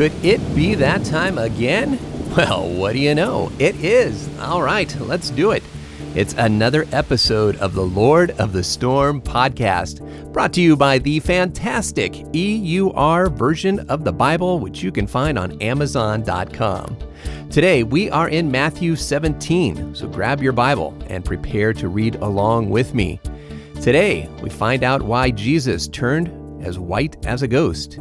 Could it be that time again? Well, what do you know? It is. All right, let's do it. It's another episode of the Lord of the Storm podcast, brought to you by the fantastic EUR version of the Bible, which you can find on Amazon.com. Today, we are in Matthew 17, so grab your Bible and prepare to read along with me. Today, we find out why Jesus turned as white as a ghost.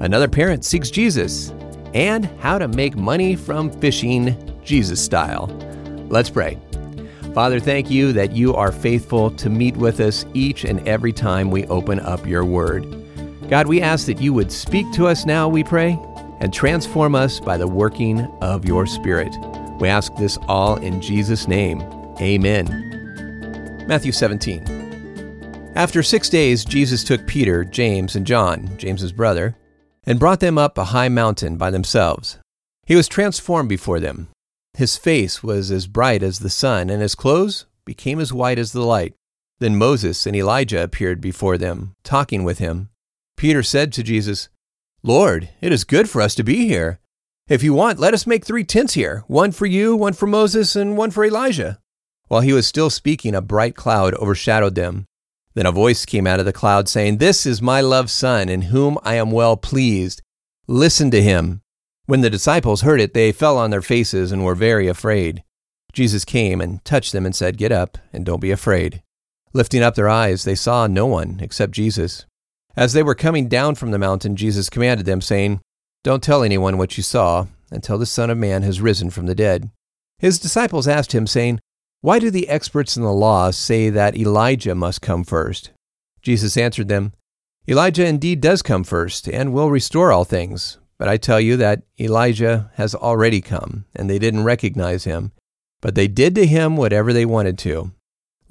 Another parent seeks Jesus, and how to make money from fishing Jesus style. Let's pray. Father, thank you that you are faithful to meet with us each and every time we open up your word. God, we ask that you would speak to us now, we pray, and transform us by the working of your Spirit. We ask this all in Jesus' name. Amen. Matthew 17. After six days, Jesus took Peter, James, and John, James's brother, and brought them up a high mountain by themselves. He was transformed before them his face was as bright as the sun, and his clothes became as white as the light. Then Moses and Elijah appeared before them, talking with him. Peter said to Jesus, Lord, it is good for us to be here. If you want, let us make three tents here one for you, one for Moses, and one for Elijah. While he was still speaking, a bright cloud overshadowed them. Then a voice came out of the cloud saying, This is my loved Son, in whom I am well pleased. Listen to him. When the disciples heard it, they fell on their faces and were very afraid. Jesus came and touched them and said, Get up and don't be afraid. Lifting up their eyes, they saw no one except Jesus. As they were coming down from the mountain, Jesus commanded them, saying, Don't tell anyone what you saw until the Son of Man has risen from the dead. His disciples asked him, saying, Why do the experts in the law say that Elijah must come first? Jesus answered them, Elijah indeed does come first and will restore all things. But I tell you that Elijah has already come, and they didn't recognize him, but they did to him whatever they wanted to.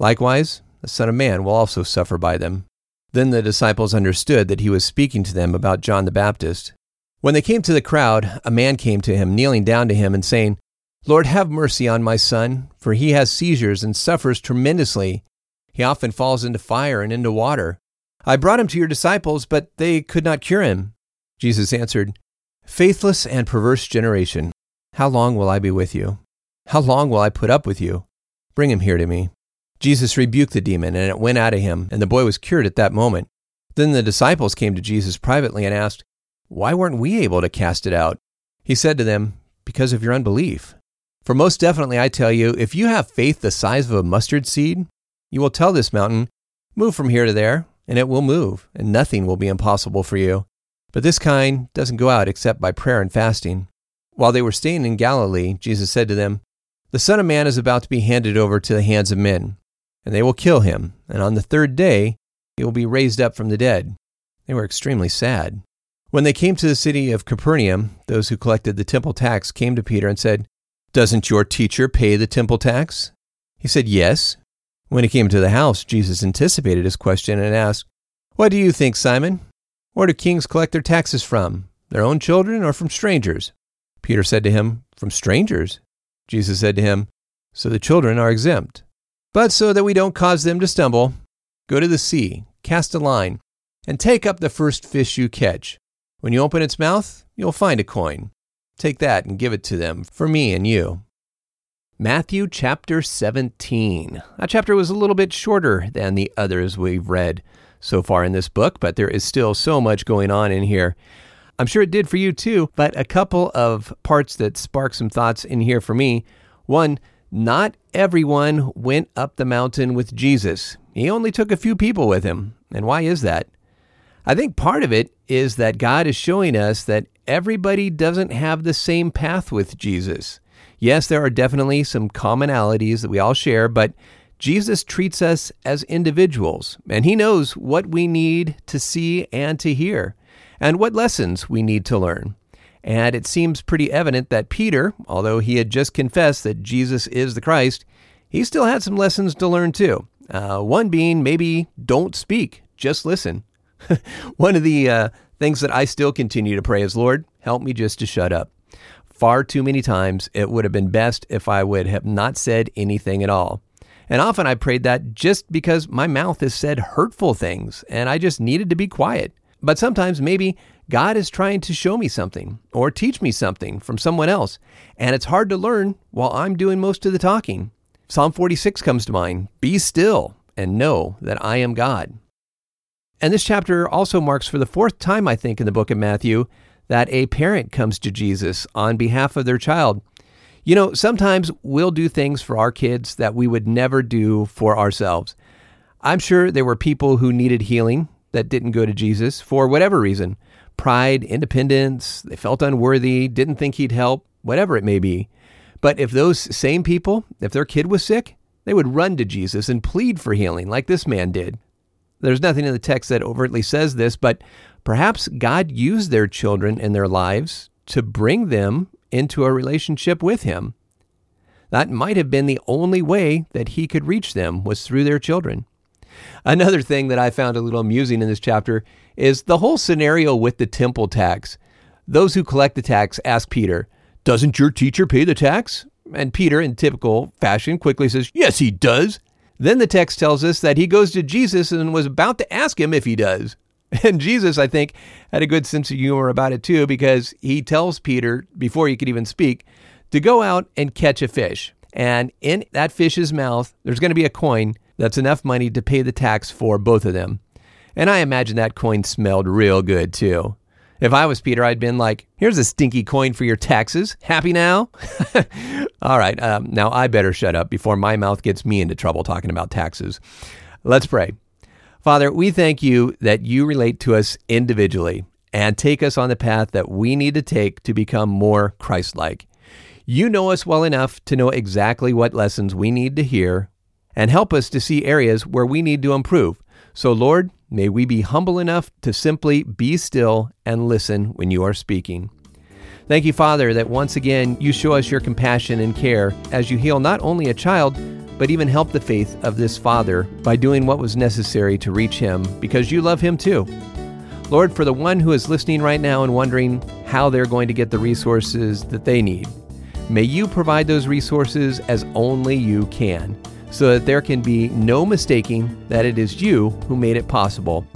Likewise, the Son of Man will also suffer by them. Then the disciples understood that he was speaking to them about John the Baptist. When they came to the crowd, a man came to him, kneeling down to him and saying, Lord, have mercy on my son, for he has seizures and suffers tremendously. He often falls into fire and into water. I brought him to your disciples, but they could not cure him. Jesus answered, Faithless and perverse generation, how long will I be with you? How long will I put up with you? Bring him here to me. Jesus rebuked the demon, and it went out of him, and the boy was cured at that moment. Then the disciples came to Jesus privately and asked, Why weren't we able to cast it out? He said to them, Because of your unbelief. For most definitely I tell you, if you have faith the size of a mustard seed, you will tell this mountain, Move from here to there, and it will move, and nothing will be impossible for you. But this kind doesn't go out except by prayer and fasting. While they were staying in Galilee, Jesus said to them, The Son of Man is about to be handed over to the hands of men, and they will kill him, and on the third day he will be raised up from the dead. They were extremely sad. When they came to the city of Capernaum, those who collected the temple tax came to Peter and said, Doesn't your teacher pay the temple tax? He said, Yes. When he came to the house, Jesus anticipated his question and asked, What do you think, Simon? Where do kings collect their taxes from? Their own children or from strangers? Peter said to him, From strangers. Jesus said to him, So the children are exempt. But so that we don't cause them to stumble, go to the sea, cast a line, and take up the first fish you catch. When you open its mouth, you'll find a coin. Take that and give it to them for me and you. Matthew chapter 17. That chapter was a little bit shorter than the others we've read so far in this book, but there is still so much going on in here. I'm sure it did for you too, but a couple of parts that spark some thoughts in here for me. One, not everyone went up the mountain with Jesus. He only took a few people with him. And why is that? I think part of it is that God is showing us that everybody doesn't have the same path with Jesus. Yes, there are definitely some commonalities that we all share, but Jesus treats us as individuals, and He knows what we need to see and to hear, and what lessons we need to learn. And it seems pretty evident that Peter, although he had just confessed that Jesus is the Christ, he still had some lessons to learn too. Uh, one being maybe don't speak, just listen. one of the uh, things that I still continue to pray is, Lord, help me just to shut up. Far too many times it would have been best if I would have not said anything at all. And often I prayed that just because my mouth has said hurtful things and I just needed to be quiet. But sometimes maybe God is trying to show me something or teach me something from someone else, and it's hard to learn while I'm doing most of the talking. Psalm 46 comes to mind Be still and know that I am God. And this chapter also marks for the fourth time, I think, in the book of Matthew, that a parent comes to Jesus on behalf of their child. You know, sometimes we'll do things for our kids that we would never do for ourselves. I'm sure there were people who needed healing that didn't go to Jesus for whatever reason pride, independence, they felt unworthy, didn't think he'd help, whatever it may be. But if those same people, if their kid was sick, they would run to Jesus and plead for healing like this man did. There's nothing in the text that overtly says this, but perhaps God used their children in their lives to bring them into a relationship with him. That might have been the only way that he could reach them was through their children. Another thing that I found a little amusing in this chapter is the whole scenario with the temple tax. Those who collect the tax ask Peter, Doesn't your teacher pay the tax? And Peter, in typical fashion, quickly says, Yes, he does. Then the text tells us that he goes to Jesus and was about to ask him if he does. And Jesus, I think, had a good sense of humor about it too, because he tells Peter, before he could even speak, to go out and catch a fish. And in that fish's mouth, there's going to be a coin that's enough money to pay the tax for both of them. And I imagine that coin smelled real good too. If I was Peter, I'd been like, here's a stinky coin for your taxes. Happy now? All right, um, now I better shut up before my mouth gets me into trouble talking about taxes. Let's pray. Father, we thank you that you relate to us individually and take us on the path that we need to take to become more Christ like. You know us well enough to know exactly what lessons we need to hear and help us to see areas where we need to improve. So, Lord, may we be humble enough to simply be still and listen when you are speaking. Thank you, Father, that once again you show us your compassion and care as you heal not only a child, but even help the faith of this father by doing what was necessary to reach him because you love him too. Lord, for the one who is listening right now and wondering how they're going to get the resources that they need, may you provide those resources as only you can so that there can be no mistaking that it is you who made it possible,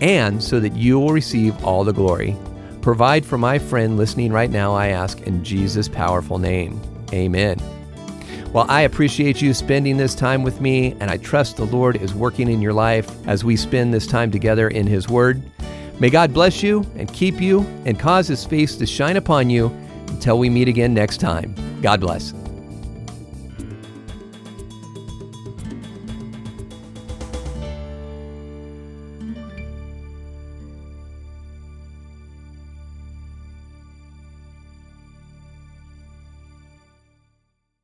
and so that you will receive all the glory. Provide for my friend listening right now, I ask in Jesus' powerful name. Amen. Well, I appreciate you spending this time with me, and I trust the Lord is working in your life as we spend this time together in His Word. May God bless you and keep you and cause His face to shine upon you until we meet again next time. God bless.